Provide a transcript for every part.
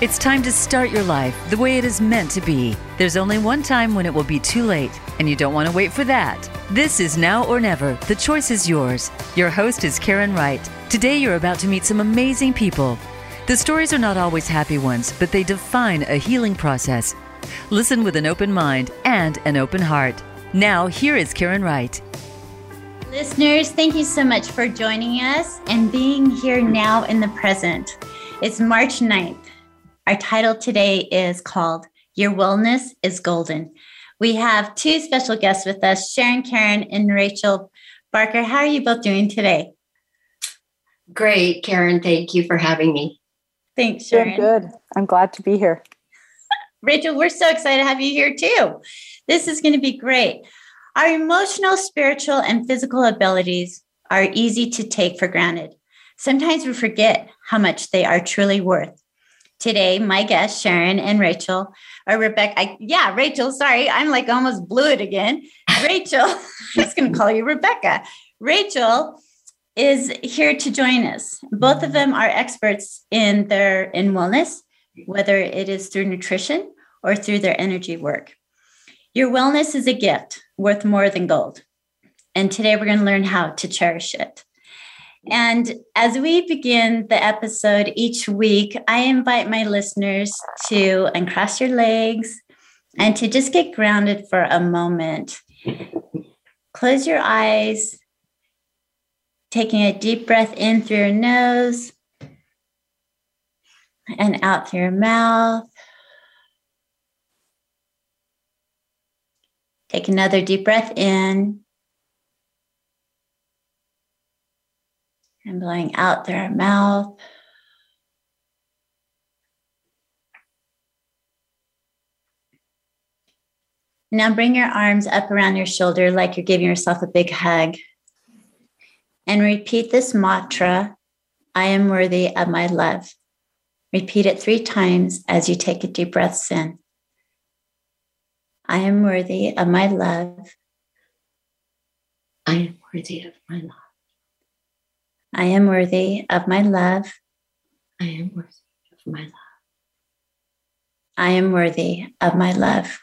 It's time to start your life the way it is meant to be. There's only one time when it will be too late, and you don't want to wait for that. This is Now or Never. The choice is yours. Your host is Karen Wright. Today, you're about to meet some amazing people. The stories are not always happy ones, but they define a healing process. Listen with an open mind and an open heart. Now, here is Karen Wright. Listeners, thank you so much for joining us and being here now in the present. It's March 9th. Our title today is called Your Wellness is Golden. We have two special guests with us, Sharon Karen and Rachel Barker. How are you both doing today? Great, Karen. Thank you for having me. Thanks, Sharon. Good, good. I'm glad to be here. Rachel, we're so excited to have you here too. This is going to be great. Our emotional, spiritual, and physical abilities are easy to take for granted. Sometimes we forget how much they are truly worth. Today, my guests, Sharon and Rachel, or Rebecca. I, yeah, Rachel, sorry, I'm like almost blew it again. Rachel, I'm just going to call you Rebecca. Rachel is here to join us. Both of them are experts in their in wellness, whether it is through nutrition or through their energy work. Your wellness is a gift worth more than gold. And today we're going to learn how to cherish it. And as we begin the episode each week, I invite my listeners to uncross your legs and to just get grounded for a moment. Close your eyes, taking a deep breath in through your nose and out through your mouth. Take another deep breath in and blowing out through our mouth. Now bring your arms up around your shoulder like you're giving yourself a big hug. And repeat this mantra I am worthy of my love. Repeat it three times as you take a deep breath in. I am worthy of my love. I am worthy of my love. I am worthy of my love. I am worthy of my love. I am worthy of my love.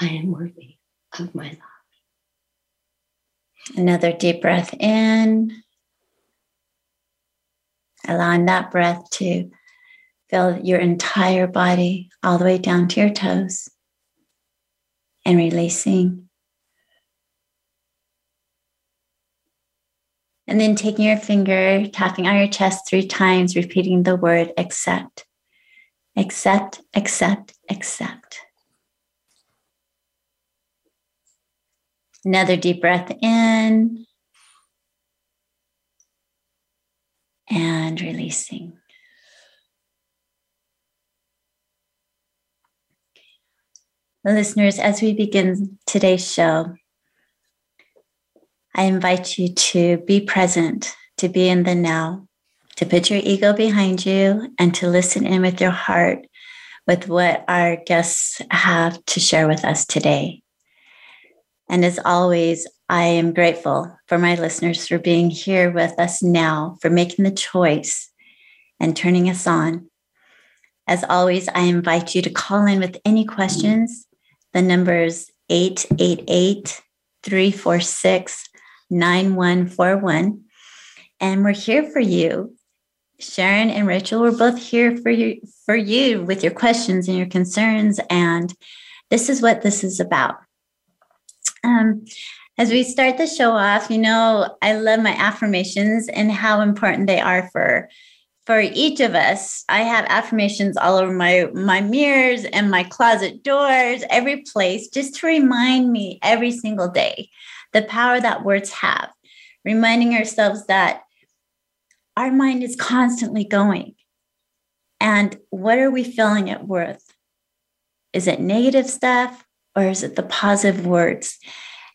I am worthy of my love. Another deep breath in. Allowing that breath to fill your entire body all the way down to your toes and releasing. And then taking your finger, tapping on your chest three times, repeating the word accept. Accept, accept, accept. Another deep breath in and releasing. Listeners, as we begin today's show, I invite you to be present, to be in the now, to put your ego behind you, and to listen in with your heart with what our guests have to share with us today. And as always, I am grateful for my listeners for being here with us now, for making the choice and turning us on. As always, I invite you to call in with any questions. The number is 888 346 9141. And we're here for you. Sharon and Rachel, we're both here for you for you with your questions and your concerns. And this is what this is about. Um, as we start the show off, you know, I love my affirmations and how important they are for for each of us. I have affirmations all over my my mirrors and my closet doors, every place, just to remind me every single day the power that words have, reminding ourselves that our mind is constantly going. And what are we filling it with? Is it negative stuff or is it the positive words?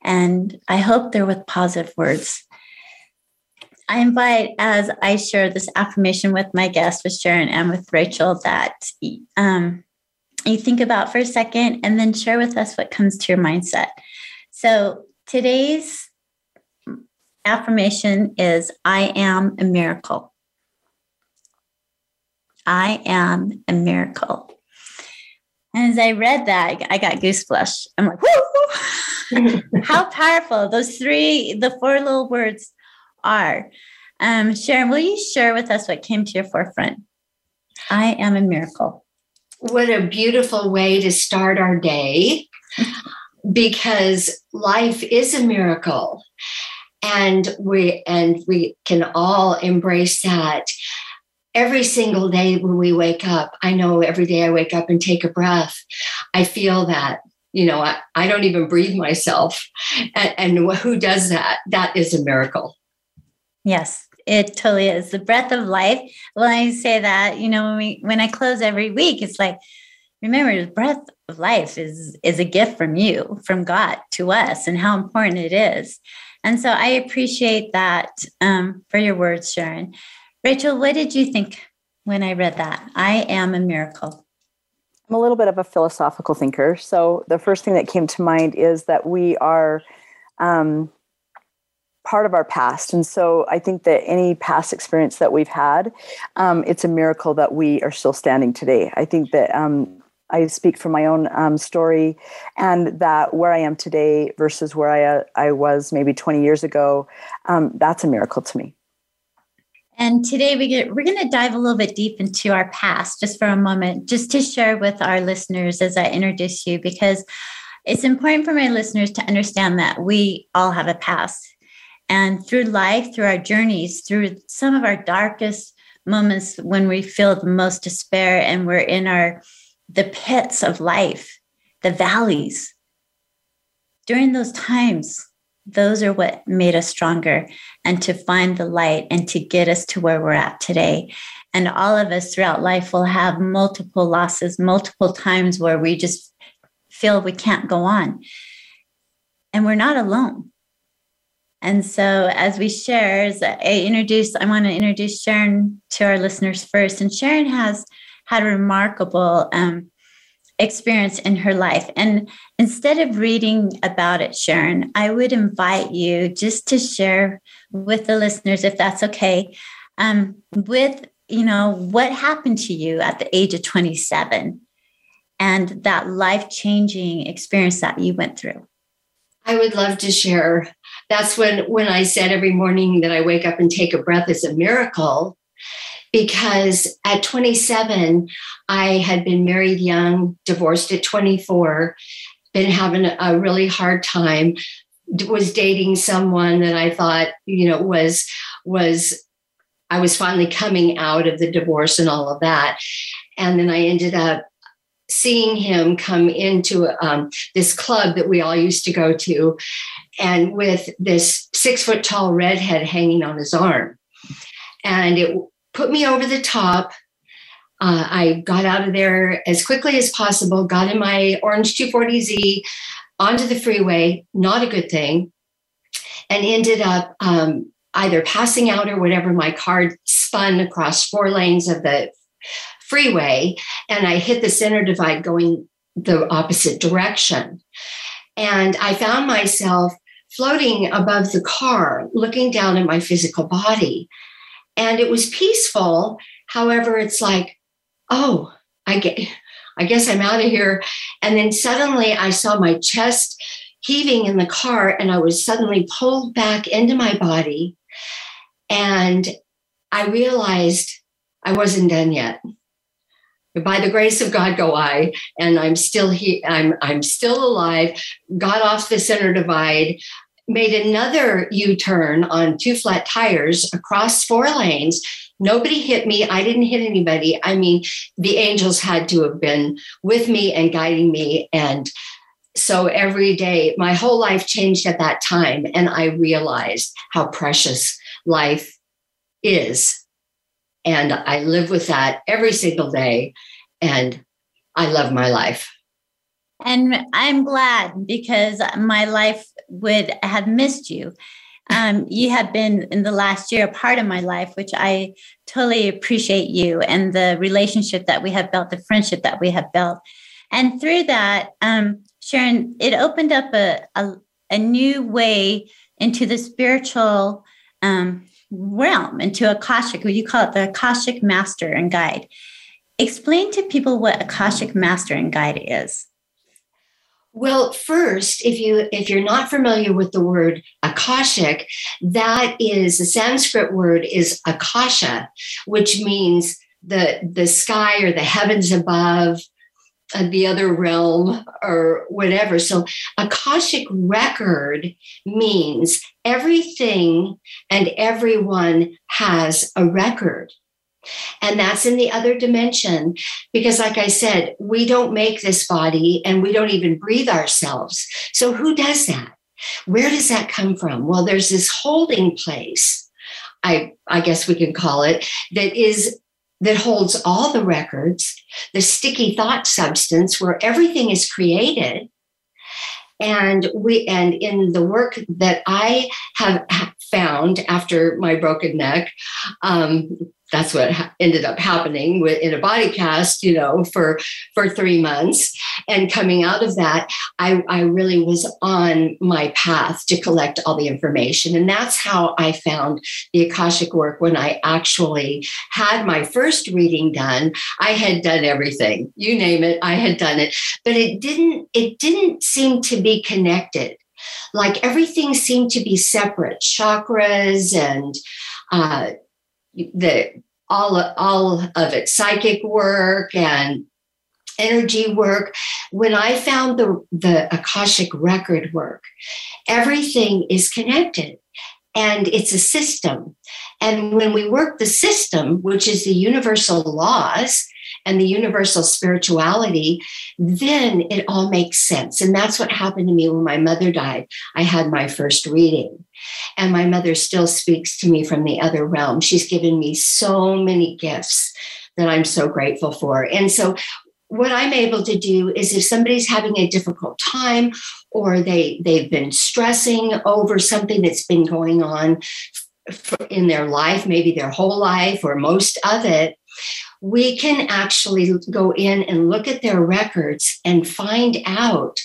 And I hope they're with positive words. I invite, as I share this affirmation with my guests, with Sharon and with Rachel, that um, you think about for a second and then share with us what comes to your mindset. So today's affirmation is I am a miracle. I am a miracle. And as I read that, I got goosebumps. I'm like! How powerful those three, the four little words are. Um, Sharon, will you share with us what came to your forefront? I am a miracle. What a beautiful way to start our day because life is a miracle. And we and we can all embrace that. Every single day when we wake up i know every day i wake up and take a breath i feel that you know i, I don't even breathe myself. And, and who does that? That is a miracle. Yes it totally is. The breath of life. When i say that you know when we when i close every week it's like remember the breath of life is is a gift from you from god to us and how important it is. And so i appreciate that um, for your words sharon. Rachel what did you think when i read that? I am a miracle. I'm a little bit of a philosophical thinker. So the first thing that came to mind is that we are um, part of our past. And so I think that any past experience that we've had, um, it's a miracle that we are still standing today. I think that um, I speak from my own um, story, and that where I am today versus where I uh, I was maybe 20 years ago, um, that's a miracle to me. And today we get, we're going to dive a little bit deep into our past just for a moment, just to share with our listeners as I introduce you, because it's important for my listeners to understand that we all have a past. And through life, through our journeys, through some of our darkest moments when we feel the most despair and we're in our the pits of life, the valleys. During those times, those are what made us stronger and to find the light and to get us to where we're at today. And all of us throughout life will have multiple losses, multiple times where we just feel we can't go on. And we're not alone. And so, as we share, as I introduce, I want to introduce Sharon to our listeners first. And Sharon has had a remarkable um, experience in her life. And instead of reading about it, Sharon, I would invite you just to share with the listeners, if that's okay, um, with you know what happened to you at the age of 27 and that life changing experience that you went through. I would love to share. That's when when I said every morning that I wake up and take a breath is a miracle because at 27, I had been married young, divorced at 24, been having a really hard time, was dating someone that I thought, you know, was, was, I was finally coming out of the divorce and all of that. And then I ended up seeing him come into um, this club that we all used to go to and with this six foot tall redhead hanging on his arm and it put me over the top. Uh, I got out of there as quickly as possible, got in my orange 240Z onto the freeway, not a good thing, and ended up um, either passing out or whatever. My car spun across four lanes of the freeway, and I hit the center divide going the opposite direction. And I found myself floating above the car, looking down at my physical body and it was peaceful. However, it's like, oh, I get, I guess I'm out of here. And then suddenly I saw my chest heaving in the car, and I was suddenly pulled back into my body. And I realized I wasn't done yet. By the grace of God go I, and I'm still here, I'm I'm still alive, got off the center divide, made another U turn on two flat tires across four lanes. Nobody hit me. I didn't hit anybody. I mean, the angels had to have been with me and guiding me. And so every day, my whole life changed at that time. And I realized how precious life is. And I live with that every single day. And I love my life. And I'm glad because my life would have missed you. Um, you have been in the last year a part of my life, which I totally appreciate you and the relationship that we have built, the friendship that we have built. And through that, um, Sharon, it opened up a, a, a, new way into the spiritual um, realm, into Akashic, what you call it the Akashic Master and Guide. Explain to people what Akashic Master and Guide is. Well, first, if you if you're not familiar with the word akashic, that is the Sanskrit word is akasha, which means the the sky or the heavens above, uh, the other realm or whatever. So akashic record means everything and everyone has a record. And that's in the other dimension. Because, like I said, we don't make this body and we don't even breathe ourselves. So, who does that? Where does that come from? Well, there's this holding place, I, I guess we can call it, that is that holds all the records, the sticky thought substance where everything is created. And we and in the work that I have found after my broken neck, um, that's what ha- ended up happening in a body cast, you know, for for three months. And coming out of that, I, I really was on my path to collect all the information. And that's how I found the Akashic work when I actually had my first reading done. I had done everything, you name it, I had done it. But it didn't, it didn't seem to be connected. Like everything seemed to be separate, chakras and uh, the all all of it psychic work and energy work. When i found the the akashic record work everything is connected and it's a system. And when we work the system which is the universal laws and the universal spirituality, then it all makes sense. And that's what happened to me when my mother died. I had my first reading. And my mother still speaks to me from the other realm. She's given me so many gifts that I'm so grateful for. And so what I'm able to do is if somebody's having a difficult time or they they've been stressing over something that's been going on in their life, maybe their whole life or most of it, we can actually go in and look at their records and find out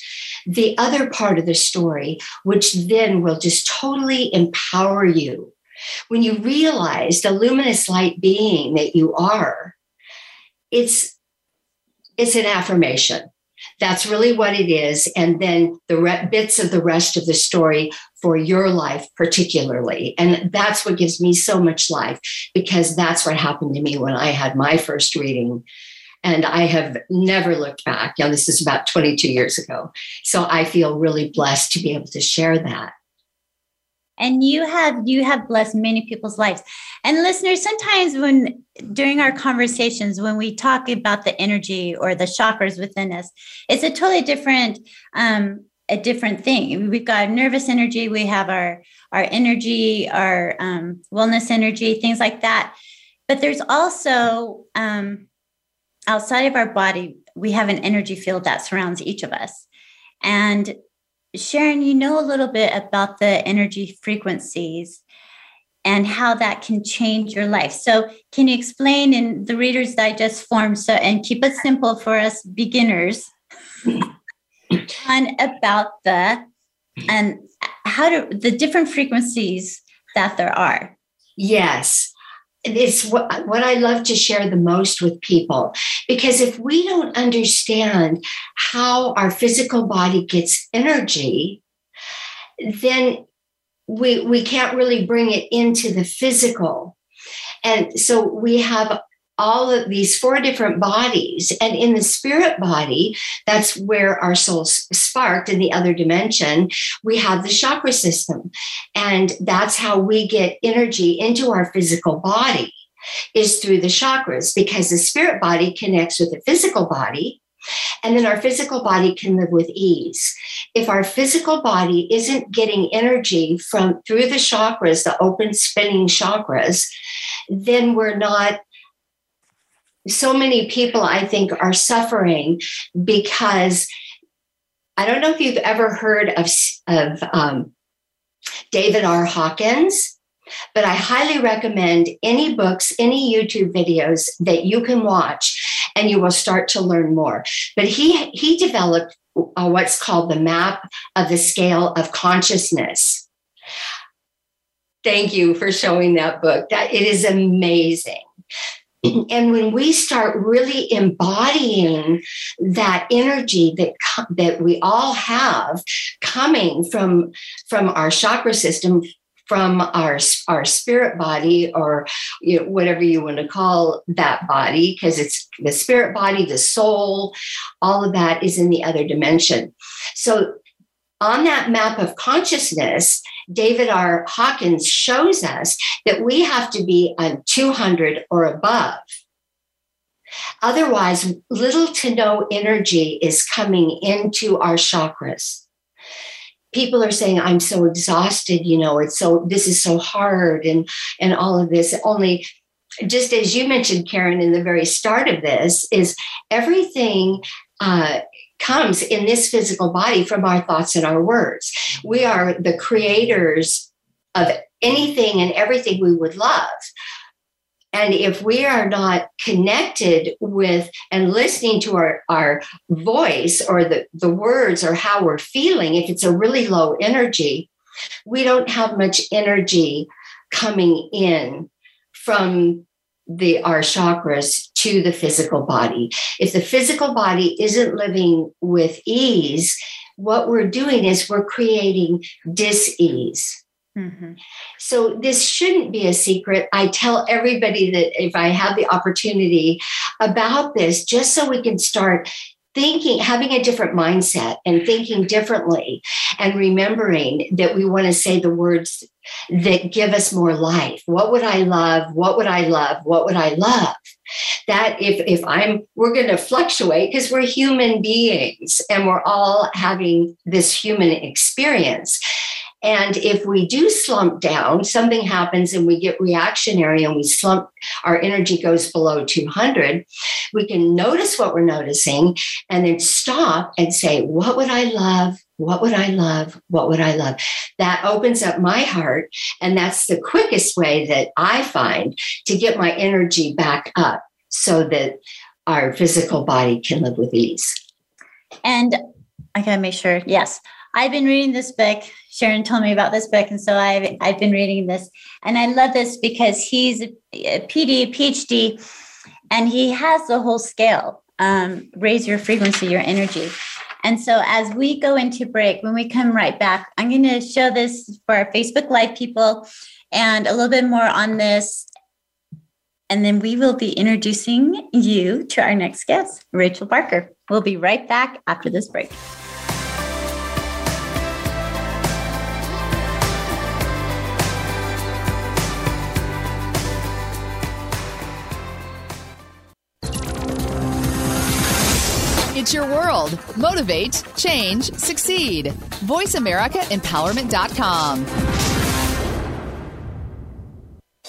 the other part of the story, which then will just totally empower you. When you realize the luminous light being that you are, it's it's an affirmation. That's really what it is. And then the re- bits of the rest of the story for your life, particularly. And that's what gives me so much life because that's what happened to me when I had my first reading. And I have never looked back. Now, this is about 22 years ago. So I feel really blessed to be able to share that and you have you have blessed many people's lives and listeners sometimes when during our conversations when we talk about the energy or the chakras within us it's a totally different um a different thing. We've got nervous energy we have our our energy our um, wellness energy things like that. But there's also um outside of our body we have an energy field that surrounds each of us. And Sharon, you know a little bit about the energy frequencies and how that can change your life. So, can you explain in the Reader's Digest form so and keep it simple for us beginners and about the and how to the different frequencies that there are? Yes it's what, what I love to share the most with people. Because if we don't understand how our physical body gets energy, then we, we can't really bring it into the physical. And so we have all of these four different bodies. And in the spirit body, that's where our soul sparked in the other dimension. We have the chakra system. And that's how we get energy into our physical body is through the chakras because the spirit body connects with the physical body and then our physical body can live with ease. If our physical body isn't getting energy from through the chakras, the open spinning chakras, then we're not so many people, I think, are suffering because I don't know if you've ever heard of, of um, David R. Hawkins, but I highly recommend any books, any YouTube videos that you can watch, and you will start to learn more. But he he developed uh, what's called the map of the scale of consciousness. Thank you for showing that book. That it is amazing. And when we start really embodying that energy that that we all have coming from from our chakra system, from our our spirit body or you know, whatever you want to call that body because it's the spirit body the soul all of that is in the other dimension. So on that map of consciousness, David R. Hawkins shows us that we have to be on 200 or above. Otherwise, little to no energy is coming into our chakras. People are saying, I'm so exhausted, you know, it's so, this is so hard and, and all of this. Only just as you mentioned, Karen, in the very start of this, is everything uh, comes in this physical body from our thoughts and our words. We are the creators of anything and everything we would love. And if we are not connected with and listening to our, our voice or the, the words or how we're feeling, if it's a really low energy, we don't have much energy coming in from the our chakras to the physical body. If the physical body isn't living with ease, what we're doing is we're creating dis-ease. Mm-hmm. So this shouldn't be a secret. I tell everybody that if I have the opportunity about this, just so we can start thinking, having a different mindset and thinking differently, and remembering that we want to say the words that give us more life. What would I love? What would I love? What would I love? That if if I'm we're going to fluctuate because we're human beings and we're all having this human experience. And if we do slump down, something happens and we get reactionary and we slump, our energy goes below 200, we can notice what we're noticing and then stop and say, What would I love? What would I love? What would I love? That opens up my heart. And that's the quickest way that I find to get my energy back up so that our physical body can live with ease. And I gotta make sure, yes. I've been reading this book. Sharon told me about this book, and so I've I've been reading this, and I love this because he's a, a PD, PhD, and he has the whole scale. Um, raise your frequency, your energy. And so as we go into break, when we come right back, I'm going to show this for our Facebook Live people and a little bit more on this. And then we will be introducing you to our next guest, Rachel Barker. We'll be right back after this break. Motivate, change, succeed. VoiceAmericaEmpowerment.com.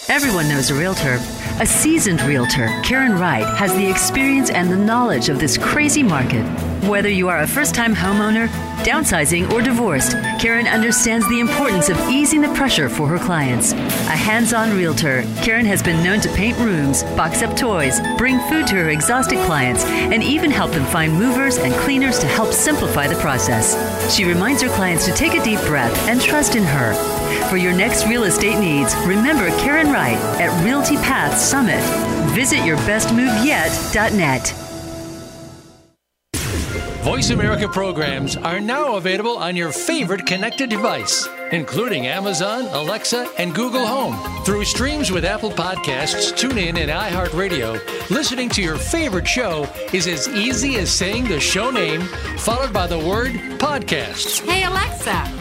Everyone knows a realtor. A seasoned realtor, Karen Wright, has the experience and the knowledge of this crazy market. Whether you are a first time homeowner, downsizing, or divorced, Karen understands the importance of easing the pressure for her clients. A hands on realtor, Karen has been known to paint rooms, box up toys, bring food to her exhausted clients, and even help them find movers and cleaners to help simplify the process. She reminds her clients to take a deep breath and trust in her. For your next real estate needs, remember Karen Wright at Realty Path Summit. Visit yourbestmoveyet.net. Voice America programs are now available on your favorite connected device, including Amazon, Alexa, and Google Home. Through streams with Apple Podcasts, TuneIn, and iHeartRadio, listening to your favorite show is as easy as saying the show name followed by the word podcast. Hey, Alexa,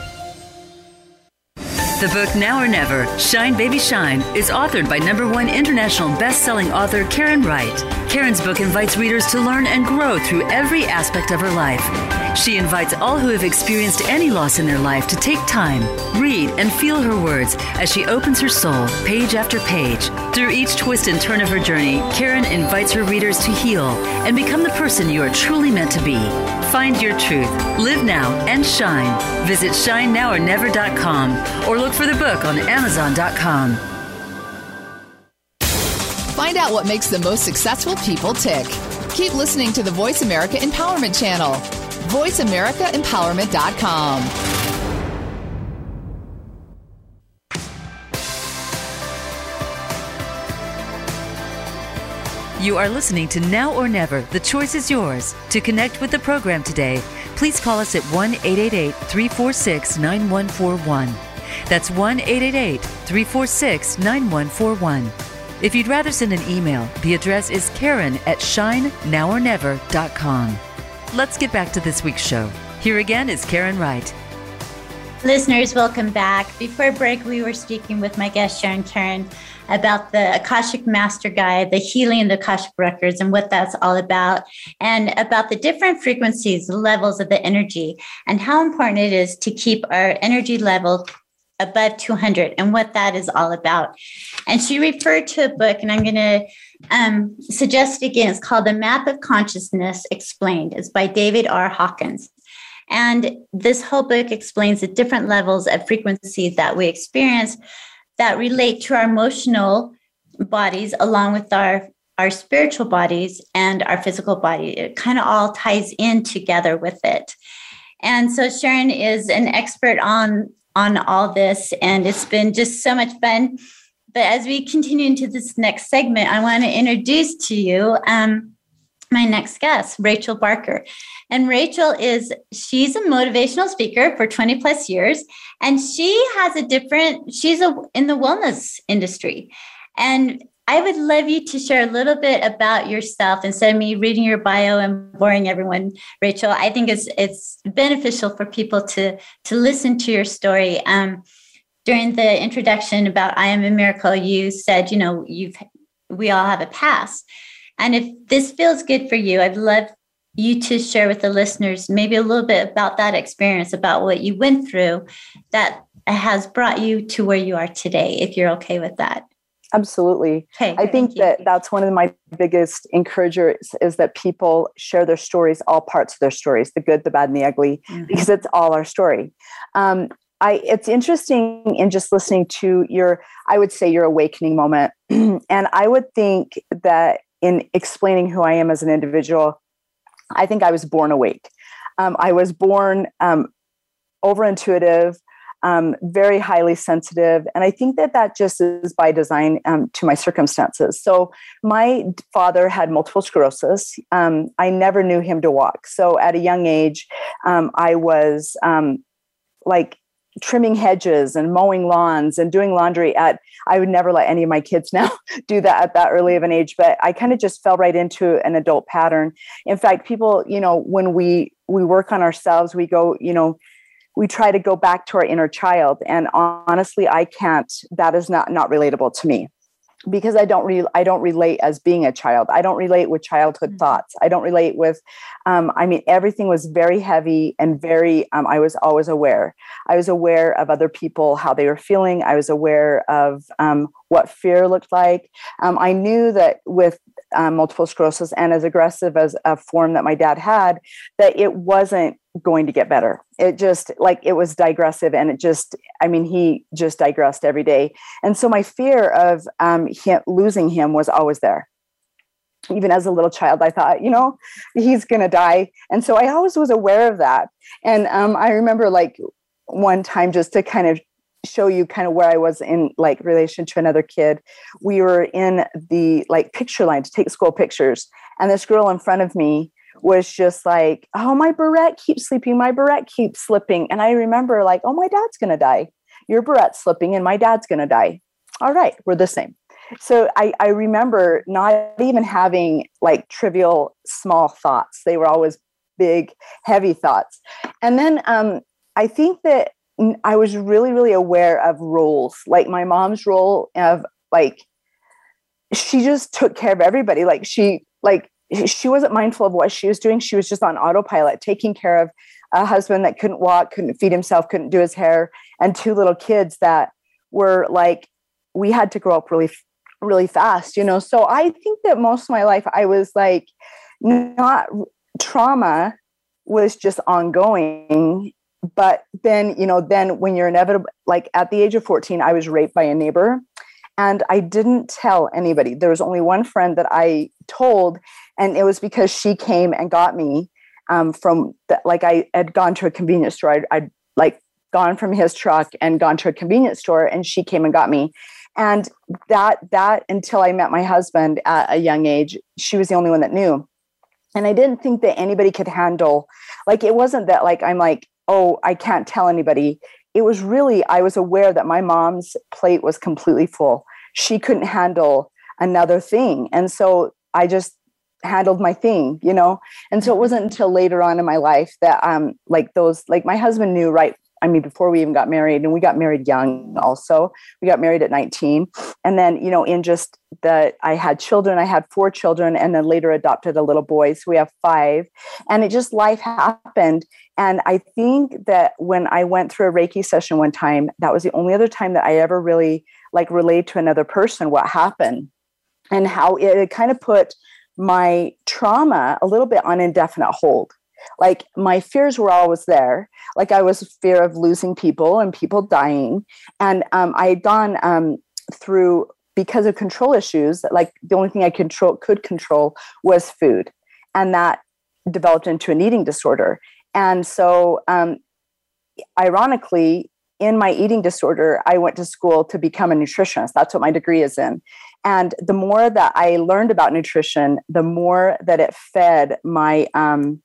The book Now or Never, Shine Baby Shine, is authored by number one international best-selling author Karen Wright. Karen's book invites readers to learn and grow through every aspect of her life. She invites all who have experienced any loss in their life to take time, read, and feel her words as she opens her soul page after page. Through each twist and turn of her journey, Karen invites her readers to heal and become the person you are truly meant to be. Find your truth, live now, and shine. Visit shinenowornever.com or look for the book on amazon.com. Find out what makes the most successful people tick. Keep listening to the Voice America Empowerment Channel. VoiceAmericaEmpowerment.com. You are listening to Now or Never. The choice is yours. To connect with the program today, please call us at 1 888 346 9141. That's 1 888 346 9141. If you'd rather send an email, the address is karen at shinenowornever.com. Let's get back to this week's show. Here again is Karen Wright. Listeners, welcome back. Before break, we were speaking with my guest, Sharon Karen, about the Akashic Master Guide, the healing of the Akashic Records, and what that's all about, and about the different frequencies, levels of the energy, and how important it is to keep our energy level above 200 and what that is all about. And she referred to a book, and I'm going to um, suggest it again. It's called The Map of Consciousness Explained. It's by David R. Hawkins. And this whole book explains the different levels of frequency that we experience that relate to our emotional bodies along with our our spiritual bodies and our physical body. It kind of all ties in together with it. And so Sharon is an expert on on all this and it's been just so much fun. But as we continue into this next segment, I want to introduce to you um, my next guest, Rachel Barker. And Rachel is, she's a motivational speaker for 20 plus years. And she has a different, she's a, in the wellness industry. And I would love you to share a little bit about yourself instead of me reading your bio and boring everyone, Rachel. I think it's it's beneficial for people to to listen to your story. Um, during the introduction about I am a miracle, you said, you know, you've we all have a past. And if this feels good for you, I'd love you to share with the listeners maybe a little bit about that experience, about what you went through that has brought you to where you are today, if you're okay with that. Absolutely. Okay, I think that that's one of my biggest encouragers is that people share their stories, all parts of their stories, the good, the bad, and the ugly, mm-hmm. because it's all our story. Um, I, it's interesting in just listening to your, I would say your awakening moment. and I would think that in explaining who I am as an individual, I think I was born awake. Um, I was born um, over intuitive, um, very highly sensitive. And I think that that just is by design um, to my circumstances. So, my father had multiple sclerosis. Um, I never knew him to walk. So, at a young age, um, I was like trimming hedges and mowing lawns and doing laundry at i would never let any of my kids now do that at that early of an age but i kind of just fell right into an adult pattern. In fact people you know when we we work on ourselves we go you know we try to go back to our inner child and honestly i can't that is not not relatable to me because i don't re- i don't relate as being a child. I don't relate with childhood mm-hmm. thoughts. I don't relate with um, i mean everything was very heavy and very um, i was always aware. I was aware of other people how they were feeling. I was aware of um, what fear looked like um, i knew that with um, multiple sclerosis and as aggressive as a form that my dad had that it wasn't going to get better. It just like it was digressive and it just, I mean, he just digressed every day. And so my fear of um, him, losing him was always there. Even as a little child, I thought, you know, he's going to die. And so I always was aware of that. And um, I remember like one time just to kind of show you kind of where I was in like relation to another kid. We were in the like picture line to take school pictures. And this girl in front of me was just like, oh, my barrette keeps sleeping, my barrette keeps slipping. And I remember, like, oh, my dad's to die. Your barrette's slipping, and my dad's to die. All right, we're the same. So I, I remember not even having like trivial small thoughts. They were always big, heavy thoughts. And then um, I think that I was really, really aware of roles, like my mom's role of like, she just took care of everybody. Like she, like she wasn't mindful of what she was doing. She was just on autopilot, taking care of a husband that couldn't walk, couldn't feed himself, couldn't do his hair, and two little kids that were like, we had to grow up really, really fast, you know. So I think that most of my life I was like, not trauma was just ongoing. But then, you know, then when you're inevitable, like at the age of 14, I was raped by a neighbor and I didn't tell anybody. There was only one friend that I told, And it was because she came and got me um, from the, like I had gone to a convenience store. I'd, I'd like gone from his truck and gone to a convenience store, and she came and got me. And that that until I met my husband at a young age, she was the only one that knew. And I didn't think that anybody could handle, like it wasn't that like I'm like, oh, I can't tell anybody. It was really I was aware that my mom's plate was completely full. She couldn't handle another thing. And so I just handled my thing, you know? And so it wasn't until later on in my life that um like those like my husband knew right I mean, before we even got married, and we got married young also. We got married at 19. And then, you know, in just that I had children, I had four children, and then later adopted a little boy. So we have five. And it just life happened. And I think that when I went through a Reiki session one time, that was the only other time that I ever really like relayed to another person what happened and how it kind of put my trauma a little bit on indefinite hold. Like my fears were always there. Like i was fear of losing people and people dying. And um, i had gone um, through because of control issues like the only thing i control could control was food. And that developed into an eating disorder and so um, ironically in my eating disorder i went to school to become a nutritionist that's what my degree is in and the more that i learned about nutrition the more that it fed my um,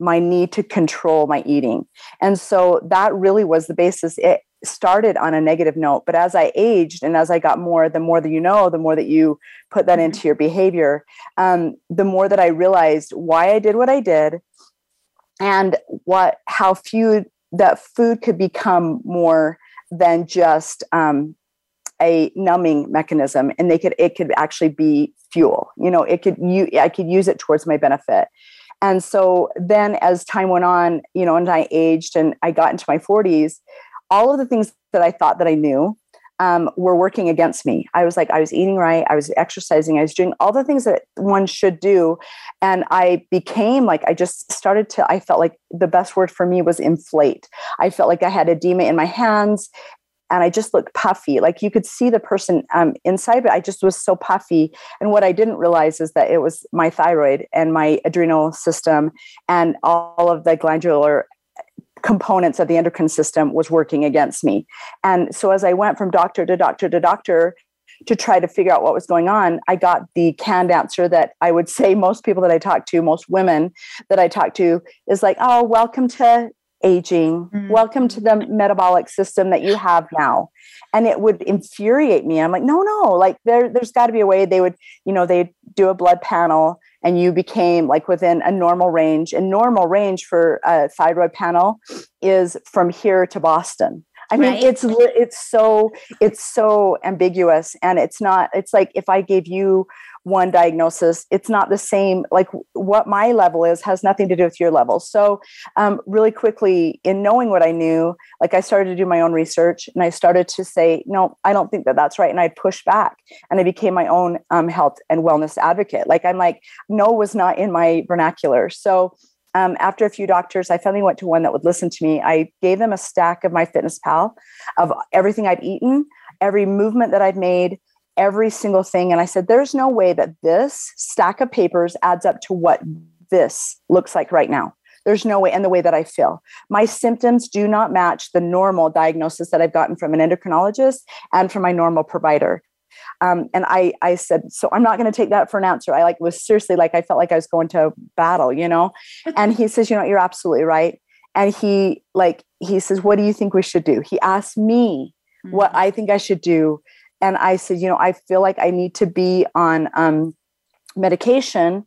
my need to control my eating. And so that really was the basis. It started on a negative note, but as I aged and as I got more, the more that you know, the more that you put that into your behavior, um, the more that I realized why I did what I did and what how few that food could become more than just um, a numbing mechanism and they could it could actually be fuel. You know it could you i could use it towards my benefit. And so then as time went on, you know, and I aged and I got into my 40s, all of the things that I thought that I knew um, were working against me. I was like, I was eating right, I was exercising, I was doing all the things that one should do. And I became like, I just started to, I felt like the best word for me was inflate. I felt like I had edema in my hands and I just looked puffy. Like you could see the person um, inside, but I just was so puffy. And what I didn't realize is that it was my thyroid and my adrenal system and all of the glandular components of the endocrine system was working against me. And so as I went from doctor to doctor to doctor, to try to figure out what was going on, I got the canned answer that I would say most people that I talk to, most women that I talk to, is like, oh, welcome to aging. Mm-hmm. Welcome to the metabolic system that you have now. And it would infuriate me. I'm like, no, no, like there, there's got to be a way they would, you know, they do a blood panel and you became like within a normal range. And normal range for a thyroid panel is from here to Boston. I mean, right. it's it's so it's so ambiguous, and it's not. It's like if I gave you one diagnosis. It's not the same like what my level is has nothing to do with your level. So um, really quickly in knowing what i knew like i started to do my own research and i started to say no i don't think that that's right. And i pushed back and i became my own um, health and wellness advocate. Like i'm like no was not in my vernacular. So um, after a few doctors, I finally went to one that would listen to me. I gave them a stack of my Fitness Pal, of everything I'd eaten, every movement that I'd made, every single thing. And I said, there's no way that this stack of papers adds up to what this looks like right now. There's no way, and the way that I feel. My symptoms do not match the normal diagnosis that I've gotten from an endocrinologist and from my normal provider. Um, and I, I said, so I'm not going to take that for an answer. I like was seriously like I felt like I was going to battle, you know. and he says, you know, you're absolutely right. And he like he says, what do you think we should do? He asked me mm-hmm. what I think I should do and I said, you know, I feel like I need to be on um, medication.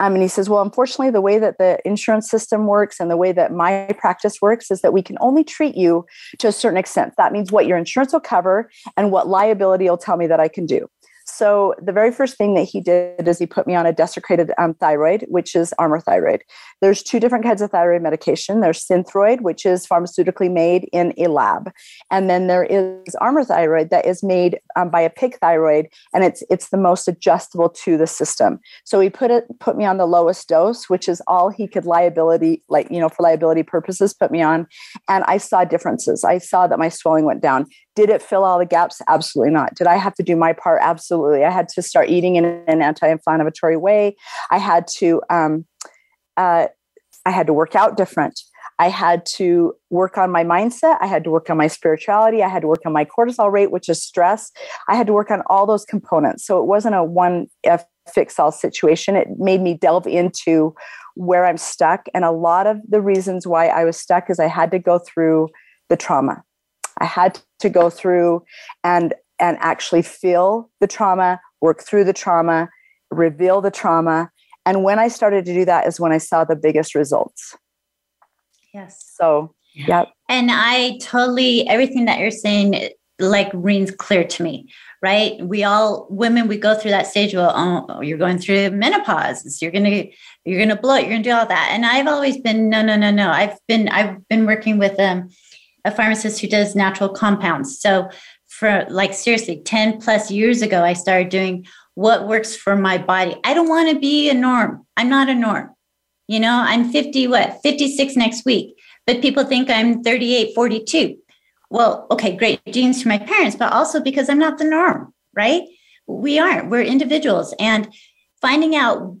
Um, and he says, well, unfortunately, the way that the insurance system works and the way that my practice works is that we can only treat you to a certain extent. That means what your insurance will cover and what liability will tell me that I can do. So the very first thing that he did is he put me on a desiccated um, thyroid, which is Armour thyroid. There's two different kinds of thyroid medication. There's Synthroid, which is pharmaceutically made in a lab, and then there is Armour thyroid that is made um, by a pig thyroid, and it's it's the most adjustable to the system. So he put it put me on the lowest dose, which is all he could liability like you know for liability purposes put me on, and I saw differences. I saw that my swelling went down. Did it fill all the gaps? Absolutely not. Did I have to do my part? Absolutely absolutely. I had to start eating in an anti-inflammatory way. I had to, um, uh, I had to work out different. I had to work on my mindset. I had to work on my spirituality. I had to work on my cortisol rate, which is stress. I had to work on all those components. So it wasn't a one fix all situation. It made me delve into where I'm stuck. And a lot of the reasons why I was stuck is I had to go through the trauma. I had to go through and and actually feel the trauma, work through the trauma, reveal the trauma. And when I started to do that is when I saw the biggest results. Yes. So, yeah. And I totally, everything that you're saying, like rings clear to me, right? We all, women, we go through that stage. Well, oh, you're going through menopause. You're going to, you're going to blow it. You're going to do all that. And I've always been, no, no, no, no. I've been, I've been working with um, a pharmacist who does natural compounds. So for like seriously 10 plus years ago, I started doing what works for my body. I don't want to be a norm. I'm not a norm. You know, I'm 50, what, 56 next week, but people think I'm 38, 42. Well, okay, great genes to my parents, but also because I'm not the norm, right? We aren't, we're individuals. And finding out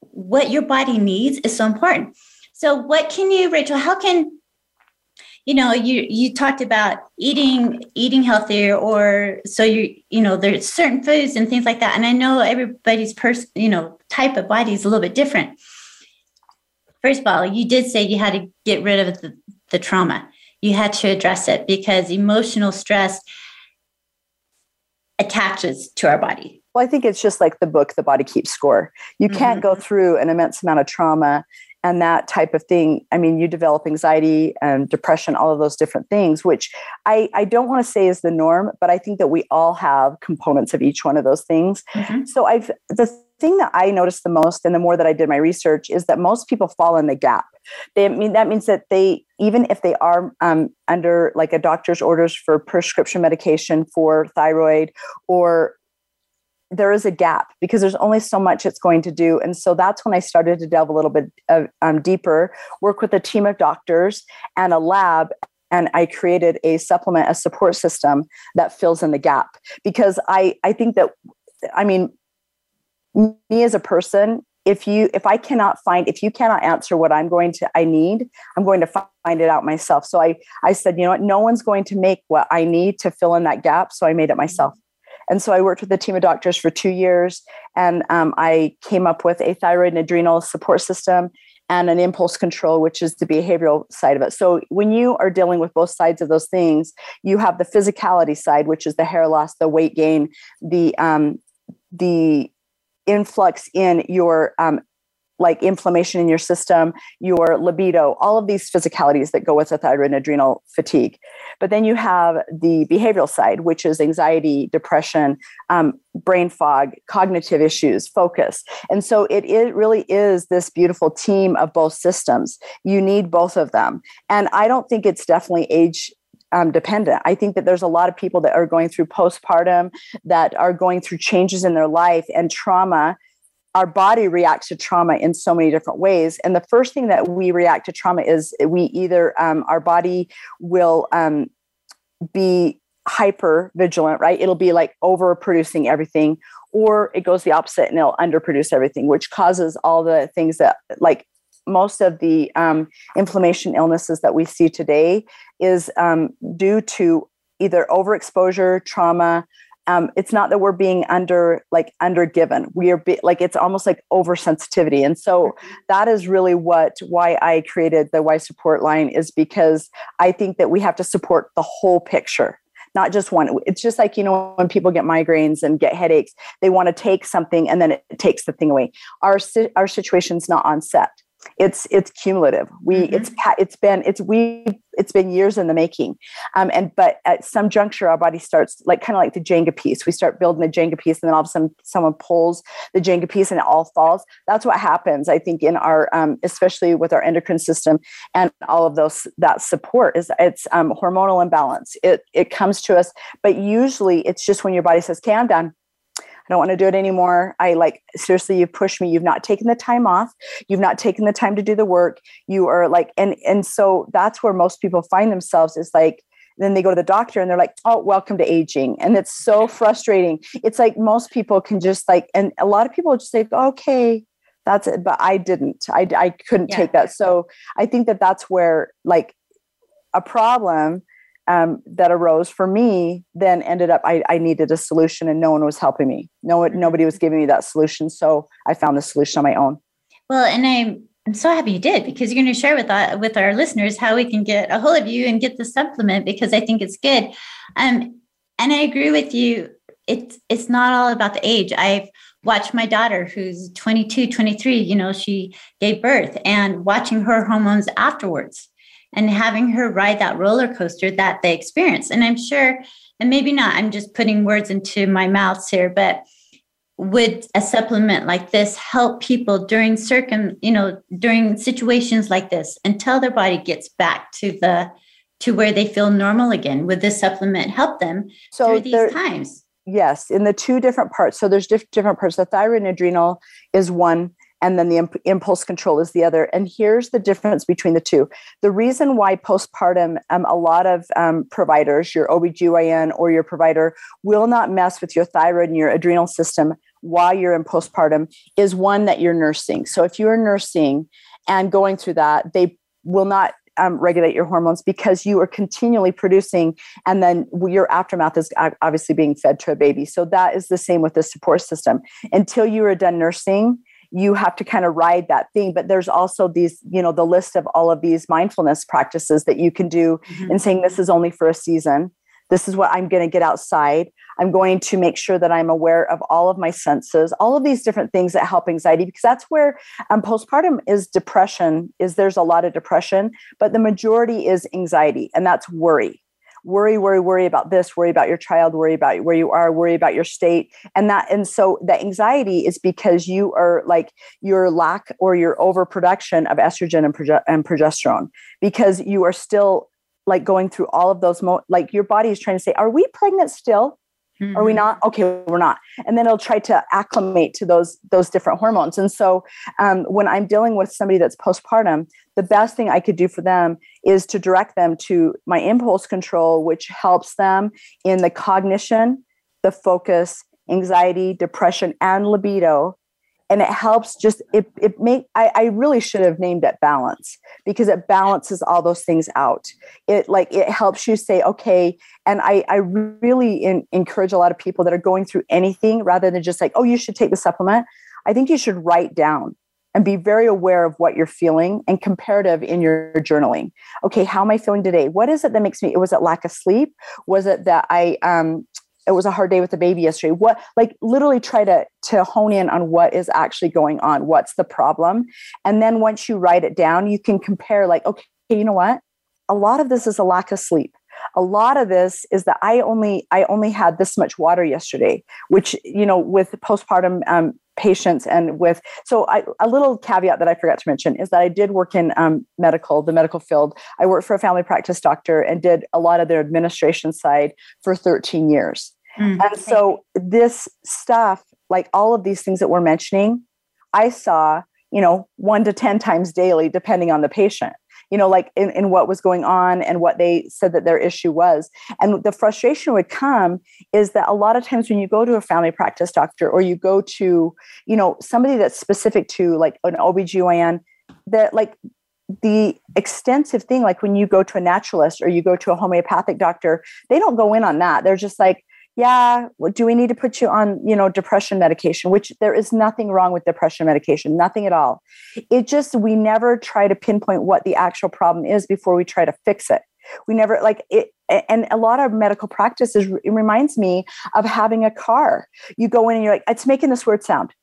what your body needs is so important. So, what can you, Rachel, how can you know you you talked about eating eating healthier or so you you know there's certain foods and things like that and i know everybody's person you know type of body is a little bit different first of all, you did say you had to get rid of the, the trauma. You had to address it because emotional stress attaches to our body. Well, I think it's just like the book, The Body Keeps Score. You mm-hmm. can't go through an immense amount of trauma and that type of thing. I mean, you develop anxiety and depression, all of those different things, which I, I don't want to say is the norm, but I think that we all have components of each one of those things. Mm-hmm. So I've the thing that I noticed the most, and the more that I did my research, is that most people fall in the gap. They I mean that means that they even if they are um, under like a doctor's orders for prescription medication for thyroid or there is a gap because there's only so much it's going to do. And so that's when I started to delve a little bit uh, um, deeper, work with a team of doctors and a lab. And I created a supplement, a support system that fills in the gap because I, I think that, I mean, me as a person if you if i cannot find if you cannot answer what i'm going to i need i'm going to find it out myself so i i said you know what no one's going to make what i need to fill in that gap so i made it myself and so i worked with a team of doctors for two years and um, i came up with a thyroid and adrenal support system and an impulse control which is the behavioral side of it. So when you are dealing with both sides of those things you have the physicality side which is the hair loss the weight gain the um, the influx in your um, like inflammation in your system, your libido, all of these physicalities that go with a thyroid and adrenal fatigue. But then you have the behavioral side, which is anxiety, depression, um, brain fog, cognitive issues, focus. And so it, it really is this beautiful team of both systems. You need both of them. And I don't think it's definitely age um, dependent. I think that there's a lot of people that are going through postpartum, that are going through changes in their life and trauma. Our body reacts to trauma in so many different ways. And the first thing that we react to trauma is we either, um, our body will um, be hyper vigilant, right? It'll be like over producing everything, or it goes the opposite and it'll underproduce everything, which causes all the things that like most of the um, inflammation illnesses that we see today is um, due to either overexposure, trauma. Um, it's not that we're being under like under given. We are be, like it's almost like oversensitivity, and so mm-hmm. that is really what why I created the why support line is because I think that we have to support the whole picture not just one. It's just like, you know, when people get migraines and get headaches, they want to take something and then it takes the thing away. Our, our situation's not on set it's it's cumulative. We mm-hmm. it's it's been it's we it's been years in the making. Um, and but at some juncture our body starts like kind of like the jenga piece. We start building the jenga piece and then all of a sudden someone pulls the jenga piece and it all falls. That's what happens i think in our um, especially with our endocrine system and all of those that support is it's um, hormonal imbalance. It it comes to us but usually it's just when your body says okay i'm done I don't want to do it anymore. I like, seriously, you've pushed me. You've not taken the time off. You've not taken the time to do the work. You are like, and, and so that's where most people find themselves is like, then they go to the doctor and they're like, oh, welcome to aging. And it's so frustrating. It's like most people can just like, and a lot of people just say, okay, that's it. But I didn't, I, I couldn't yeah. take that. So I think that that's where like a problem um, that arose for me then ended up I, I, needed a solution and no one was helping me. No nobody was giving me that solution so i found the solution on my own. Well and i'm i'm so happy you did because you're going to share with uh, with our listeners how we can get a hold of you and get the supplement because i think it's good. Um and i agree with you it's it's not all about the age. I've watched my daughter who's 22 23 you know she gave birth and watching her hormones afterwards and having her ride that roller coaster that they experience. And I'm sure, and maybe not, I'm just putting words into my mouths here, but would a supplement like this help people during circum, you know, during situations like this until their body gets back to the to where they feel normal again? Would this supplement help them so through these there, times? Yes, in the two different parts. So there's diff- different parts. The thyroid and adrenal is one and then the imp- impulse control is the other. And here's the difference between the two. The reason why postpartum, um, a lot of um, providers, your OBGYN or your provider, will not mess with your thyroid and your adrenal system while you're in postpartum is one that you're nursing. So if you're nursing and going through that, they will not um, regulate your hormones because you are continually producing, and then your aftermath is obviously being fed to a baby. So that is the same with the support system. Until you are done nursing, you have to kind of ride that thing but there's also these you know the list of all of these mindfulness practices that you can do mm-hmm. in saying this is only for a season. This is what i'm going to get outside. I'm going to make sure that i'm aware of all of my senses all of these different things that help anxiety because that's where um, postpartum is depression is there's a lot of depression but the majority is anxiety and that's worry worry, worry, worry about this, worry about your child, worry about where you are, worry about your state. And that, and so the anxiety is because you are like your lack or your overproduction of estrogen and, proge- and progesterone because you are still like going through all of those, mo- like your body is trying to say, are we pregnant still? Mm-hmm. Are we mm-hmm. not? Okay, we're not. And then it'll try to acclimate to those those different hormones. And so um, when I'm dealing with somebody that's postpartum, the best thing I could do for them is to direct them to my impulse control, which helps them in the cognition, the focus, anxiety, depression, and libido. And it helps just it it make I, I really should have named it balance because it balances all those things out. It like it helps you say okay and i i really in, encourage a lot of people that are going through anything rather than just like oh you should take the supplement. I think you should write down and be very aware of what you're feeling and comparative in your journaling. Okay how am i feeling today? What is it that makes me it was it lack of sleep? Was it that i um it was a hard day with the baby yesterday? What like literally try to to hone in on what is actually going on. What's the problem? And then once you write it down you can compare like okay you know what? A lot of this is a lack of sleep. A lot of this is that i only i only had this much water yesterday which you know with postpartum um, patients and with so I, a little caveat that i forgot to mention is that i did work in um, medical the medical field. I worked for a family practice doctor and did a lot of their administration side for 13 years. Mm and so this stuff like all of these things that we're mentioning i saw you know one to ten times daily depending on the patient you know like in, in what was going on and what they said that their issue was. And the frustration would come is that a lot of times when you go to a family practice doctor or you go to you know somebody that's specific to like an obgyn that like the extensive thing like when you go to a naturalist or you go to a homeopathic doctor they don't go in on that. They're just like yeah do we need to put you on you know depression medication? Which there is nothing wrong with depression medication nothing at all. It just we never try to pinpoint what the actual problem is before we try to fix it. We never like it and a lot of medical practices reminds me of having a car. You go in and you're like it's making this weird sound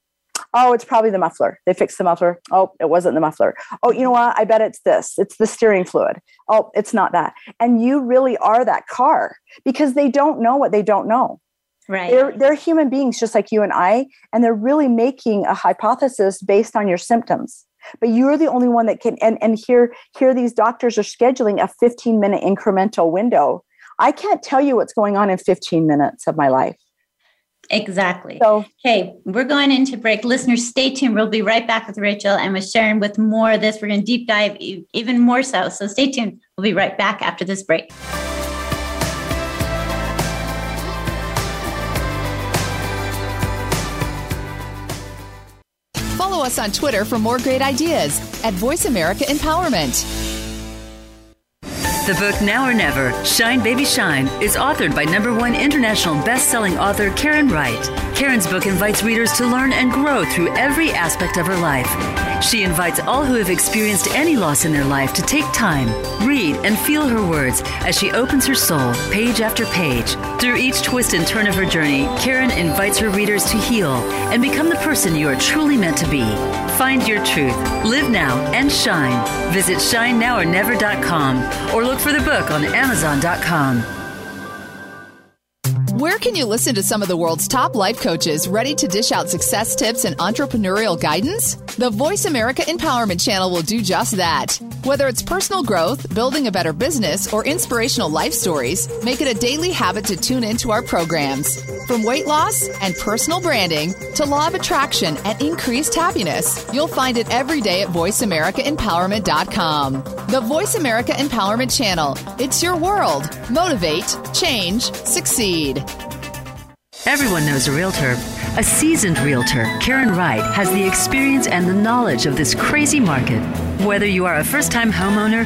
Oh, it's probably the muffler. They fixed the muffler. Oh, it wasn't the muffler. Oh, you know what? I bet it's this. It's the steering fluid. Oh, it's not that. And you really are that car because they don't know what they don't know. Right. They're, they're human beings just like you and I, and they're really making a hypothesis based on your symptoms. But you're the only one that can. And, and here, here, these doctors are scheduling a 15 minute incremental window. I can't tell you what's going on in 15 minutes of my life. Exactly. So, okay, we're going into break. Listeners, stay tuned. We'll be right back with Rachel and with Sharon with more of this. We're going to deep dive even more so. So, stay tuned. We'll be right back after this break. Follow us on Twitter for more great ideas at Voice America Empowerment. The book Now or Never, Shine Baby Shine, is authored by number one international best-selling author Karen Wright. Karen's book invites readers to learn and grow through every aspect of her life. She invites all who have experienced any loss in their life to take time, read, and feel her words as she opens her soul page after page. Through each twist and turn of her journey, Karen invites her readers to heal and become the person you are truly meant to be. Find your truth, live now, and shine. Visit shinenowornever.com or look for the book on amazon.com. Where can you listen to some of the world's top life coaches ready to dish out success tips and entrepreneurial guidance? The Voice America Empowerment Channel will do just that. Whether it's personal growth, building a better business, or inspirational life stories, make it a daily habit to tune into our programs. From weight loss and personal branding to law of attraction and increased happiness, you'll find it every day at VoiceAmericaEmpowerment.com. The Voice America Empowerment Channel. It's your world. Motivate, change, succeed. Everyone knows a realtor. A seasoned realtor, Karen Wright, has the experience and the knowledge of this crazy market. Whether you are a first time homeowner,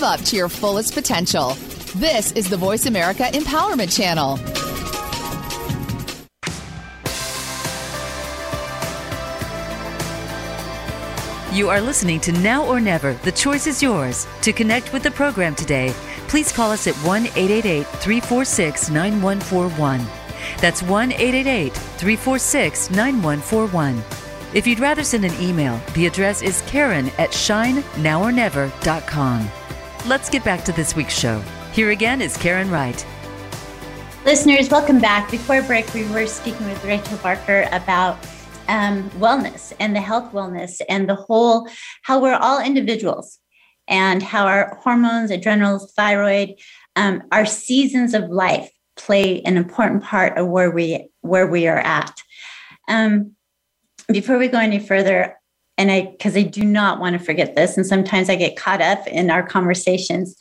Live up to your fullest potential. This is the Voice America Empowerment Channel. You are listening to Now or Never. The choice is yours. To connect with the program today, please call us at 1 888 346 9141. That's 1 888 346 9141. If you'd rather send an email, the address is karen at shinenowornever.com. Let's get back to this week's show. Here again is Karen Wright. Listeners, welcome back. Before break, we were speaking with Rachel Barker about um, wellness and the health wellness and the whole, how we're all individuals and how our hormones, adrenals, thyroid, um, our seasons of life play an important part of where we where we are at. Um, before we go any further, and I because I do not want to forget this, and sometimes I get caught up in our conversations.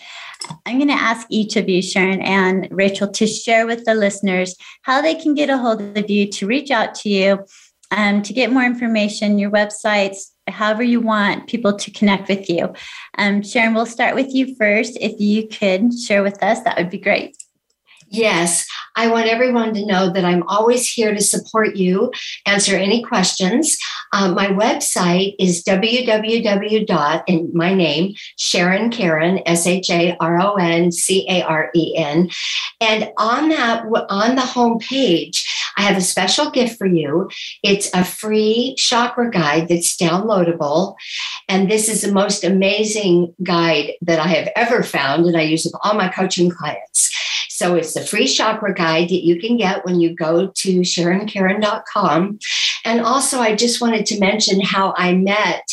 I'm going to ask each of you, Sharon and Rachel, to share with the listeners how they can get a hold of you, to reach out to you, um, to get more information, your websites, however you want people to connect with you. Um, Sharon, we'll start with you first. If you could share with us, that would be great. Yes, I want everyone to know that I'm always here to support you, answer any questions. Um, my website is www. in my name, Sharon Caren, S H A R O N C A R E N. And on that, on the home page, I have a special gift for you. It's a free chakra guide that's downloadable. And this is the most amazing guide that I have ever found, and I use it with all my coaching clients. So it's the free chakra guide that you can get when you go to SharonCaren.com. And also, I just wanted to mention how I met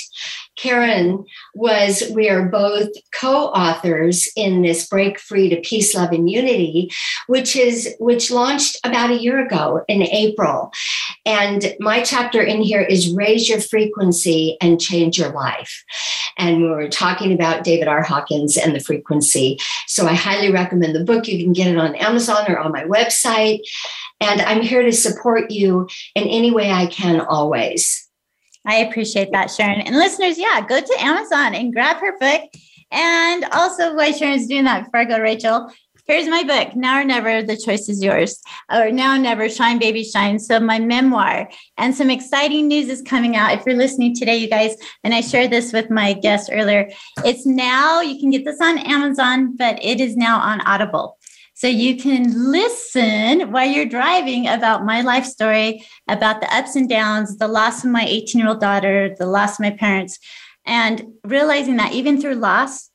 Karen was we are both co-authors in this Break Free to Peace, Love, and Unity, which is which launched about a year ago in April. And my chapter in here is Raise Your Frequency and Change Your Life. And we were talking about David R. Hawkins and the frequency. So I highly recommend the book. You can get it on Amazon or on my website. And I'm here to support you in any way I can always. I appreciate that, Sharon. And listeners, yeah, go to Amazon and grab her book. And also, while Sharon's doing that, before I go, Rachel, here's my book, Now or Never, The Choice is Yours, or Now or Never, Shine Baby Shine. So, my memoir and some exciting news is coming out. If you're listening today, you guys, and I shared this with my guest earlier, it's now, you can get this on Amazon, but it is now on Audible. So you can listen while you're driving about my life story, about the ups and downs, the loss of my 18 year old daughter, the loss of my parents, and realizing that even through loss,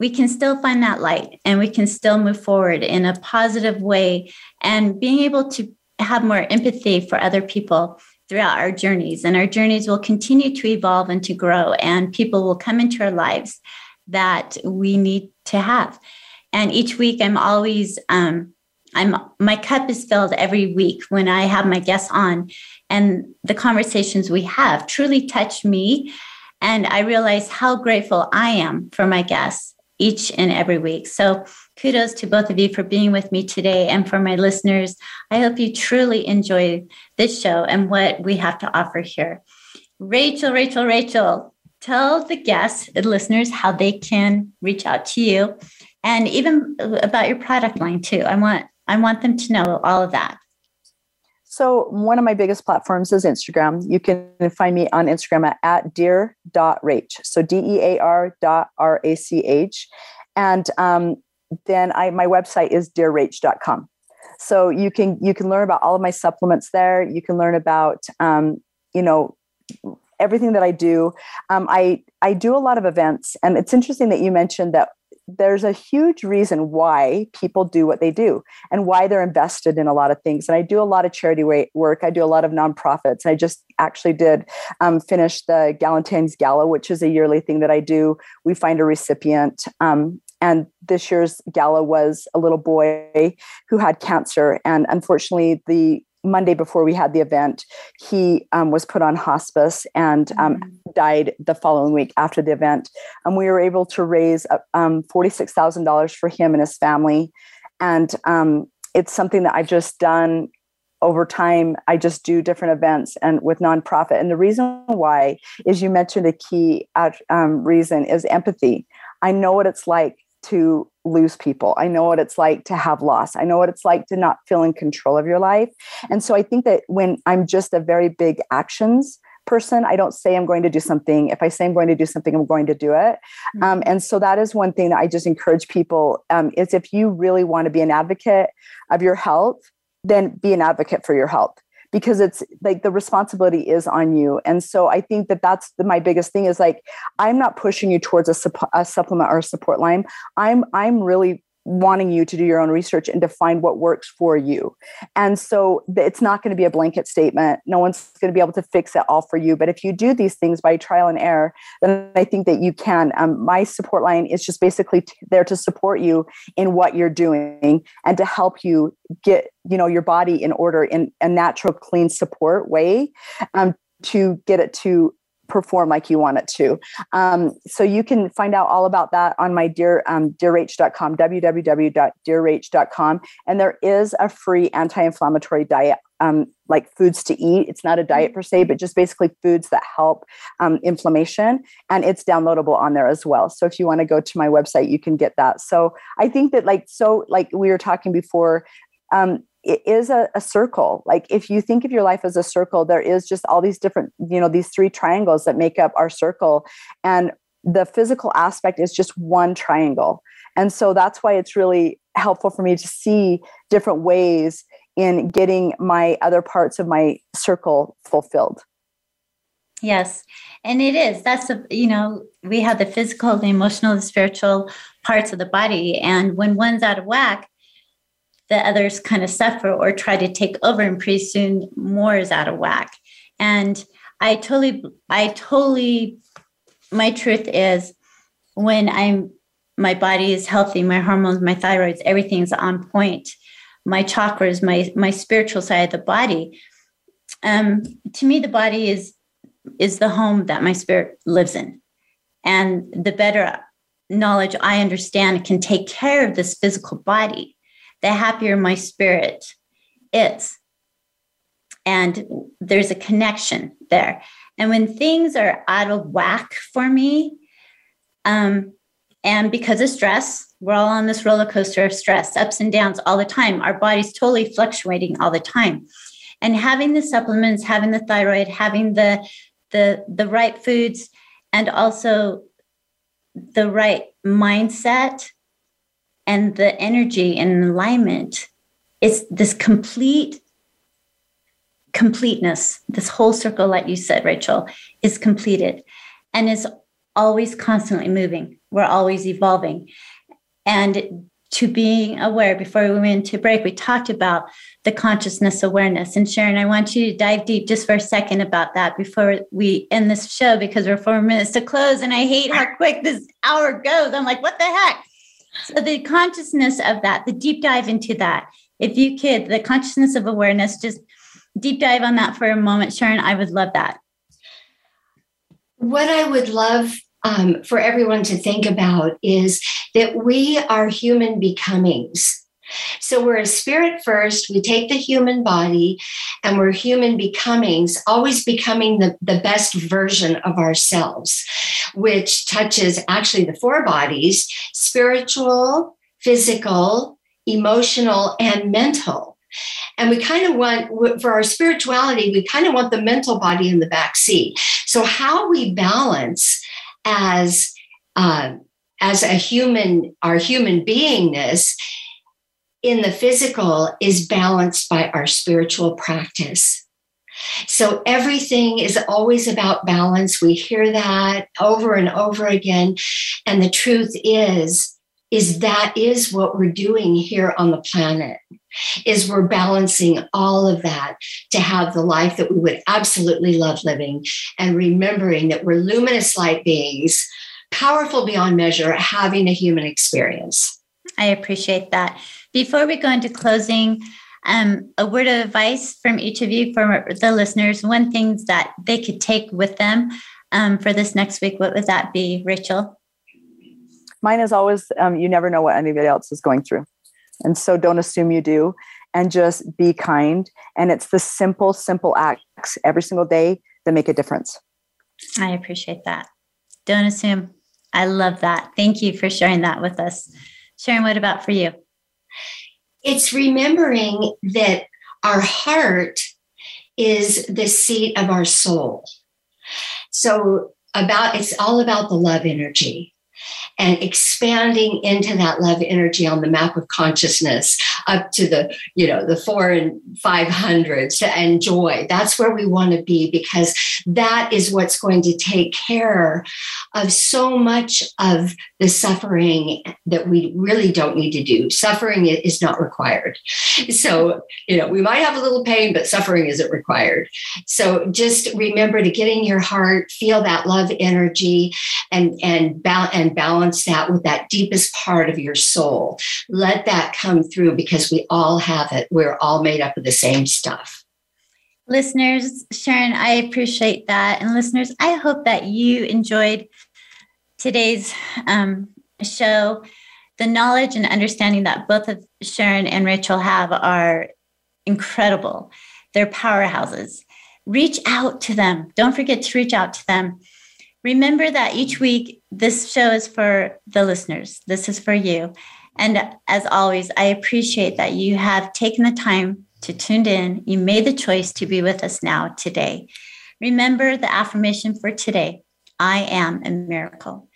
we can still find that light and we can still move forward in a positive way and being able to have more empathy for other people throughout our journeys, and our journeys will continue to evolve and to grow, and people will come into our lives that we need to have. And each week, I'm always um, I'm my cup is filled every week when I have my guests on, and the conversations we have truly touch me, and I realize how grateful I am for my guests each and every week. So kudos to both of you for being with me today, and for my listeners, I hope you truly enjoy this show and what we have to offer here. Rachel, Rachel, Rachel, tell the guests and listeners how they can reach out to you and even about your product line too. I want I want them to know all of that. So one of my biggest platforms is Instagram. You can find me on Instagram at, at dear.rach. So D-E-A-R dot R-A-C-H. And um, then I my website is dearrach.com. So you can you can learn about all of my supplements there. You can learn about um, you know everything that I do. Um, I I do a lot of events, and it's interesting that you mentioned that there's a huge reason why people do what they do and why they're invested in a lot of things. And I do a lot of charity work. I do a lot of nonprofits. I just actually did um, finish the Galentine's Gala, which is a yearly thing that I do. We find a recipient. Um, and this year's gala was a little boy who had cancer. And unfortunately, the Monday before we had the event, he um, was put on hospice and um, mm-hmm. died the following week after the event. And we were able to raise uh, um, $46,000 for him and his family. And um, it's something that I've just done over time. I just do different events and with nonprofit. And the reason why is you mentioned a key um, reason is empathy. I know what it's like to lose people. I know what it's like to have loss. I know what it's like to not feel in control of your life. And so I think that when I'm just a very big actions person, I don't say I'm going to do something. If I say I'm going to do something, I'm going to do it. Mm-hmm. Um, and so that is one thing that I just encourage people um, is if you really want to be an advocate of your health, then be an advocate for your health because it's like the responsibility is on you. And so i think that that's the, my biggest thing is like i'm not pushing you towards a, a supplement or a support line. I'm i'm really wanting you to do your own research and to find what works for you. And so it's not going to be a blanket statement. No one's going to be able to fix it all for you. But if you do these things by trial and error, then I think that you can. Um, my support line is just basically t- there to support you in what you're doing and to help you get you know your body in order in a natural, clean support way um, to get it to perform like you want it to. Um, so you can find out all about that on my dear um, dearrach.com, www.dearrach.com. And there is a free anti-inflammatory diet, um, like foods to eat. It's not a diet per se, but just basically foods that help um, inflammation. And it's downloadable on there as well. So if you want to go to my website, you can get that. So I think that like, so like we were talking before, um, it is a, a, circle. Like if you think of your life as a circle there is just all these different you know these three triangles that make up our circle and the physical aspect is just one triangle. And so that's why it's really helpful for me to see different ways in getting my other parts of my circle fulfilled. Yes and it is. That's a you know we have the physical the emotional the spiritual parts of the body and when one's out of whack the others kind of suffer or try to take over and pretty soon more is out of whack. And i totally i totally my truth is when i'm my body is healthy my hormones my thyroids everything's on point my chakras my my spiritual side of the body um to me the body is is the home that my spirit lives in. And the better knowledge i understand can take care of this physical body the happier my spirit is. And there's a connection there. And when things are out of whack for me, um, and because of stress, we're all on this roller coaster of stress, ups and downs all the time. Our body's totally fluctuating all the time. And having the supplements, having the thyroid, having the the the right foods, and also the right mindset and the energy and alignment is this complete completeness. This whole circle like you said rachel is completed and is always constantly moving. We're always evolving. And to being aware before we went into break we talked about the consciousness awareness. And sharon i want you to dive deep just for a second about that before we end this show because we're four minutes to close and i hate how quick this hour goes. I'm like what the heck so the consciousness of that the deep dive into that if you could the consciousness of awareness just deep dive on that for a moment sharon i would love that what i would love um, for everyone to think about is that we are human becomings. So we're a spirit first, we take the human body, and we're human becomings, always becoming the, the best version of ourselves, which touches actually the four bodies spiritual, physical, emotional, and mental. And we kind of want, for our spirituality, we kind of want the mental body in the back seat. So, how we balance as uh, as a human, our human beingness in the physical is balanced by our spiritual practice. So everything is always about balance. We hear that over and over again. And the truth is, is that is what we're doing here on the planet is we're balancing all of that to have the life that we would absolutely love living and remembering that we're luminous light beings powerful beyond measure having a human experience i appreciate that before we go into closing um, a word of advice from each of you for the listeners. One things that they could take with them um, for this next week what would that be rachel? Mine is always um, you never know what anybody else is going through. And so don't assume you do and just be kind. And it's the simple simple acts every single day that make a difference. I appreciate that. Don't assume. I love that. Thank you for sharing that with us. Sharon what about for you it's remembering that our heart is the seat of our soul. So about it's all about the love energy and expanding into that love energy on the map of consciousness up to the you know the four and five hundreds to enjoy that's where we want to be because that is what's going to take care of so much of the suffering that we really don't need to do. Suffering is not required. So you know we might have a little pain but suffering isn't required. So just remember to get in your heart feel that love energy and and, ba- and balance that with that deepest part of your soul let that come through because because we all have it. We're all made up of the same stuff. Listeners, Sharon, I appreciate that. And listeners, I hope that you enjoyed today's um, show. The knowledge and understanding that both of Sharon and Rachel have are incredible. They're powerhouses. Reach out to them. Don't forget to reach out to them. Remember that each week, this show is for the listeners. This is for you. And as always, I appreciate that you have taken the time to tune in. You made the choice to be with us now today. Remember the affirmation for today I am a miracle,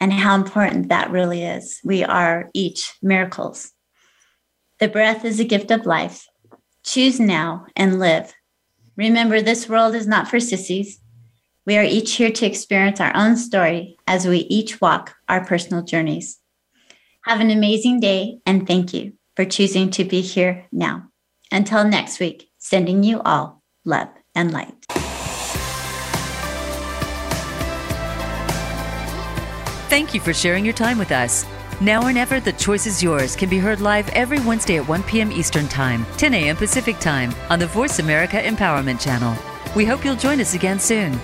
and how important that really is. We are each miracles. The breath is a gift of life. Choose now and live. Remember, this world is not for sissies. We are each here to experience our own story as we each walk our personal journeys. Have an amazing day and thank you for choosing to be here now. Until next week, sending you all love and light. Thank you for sharing your time with us. Now or Never, The Choice is Yours can be heard live every Wednesday at 1 p.m. Eastern Time, 10 a.m. Pacific Time on the Voice America Empowerment Channel. We hope you'll join us again soon.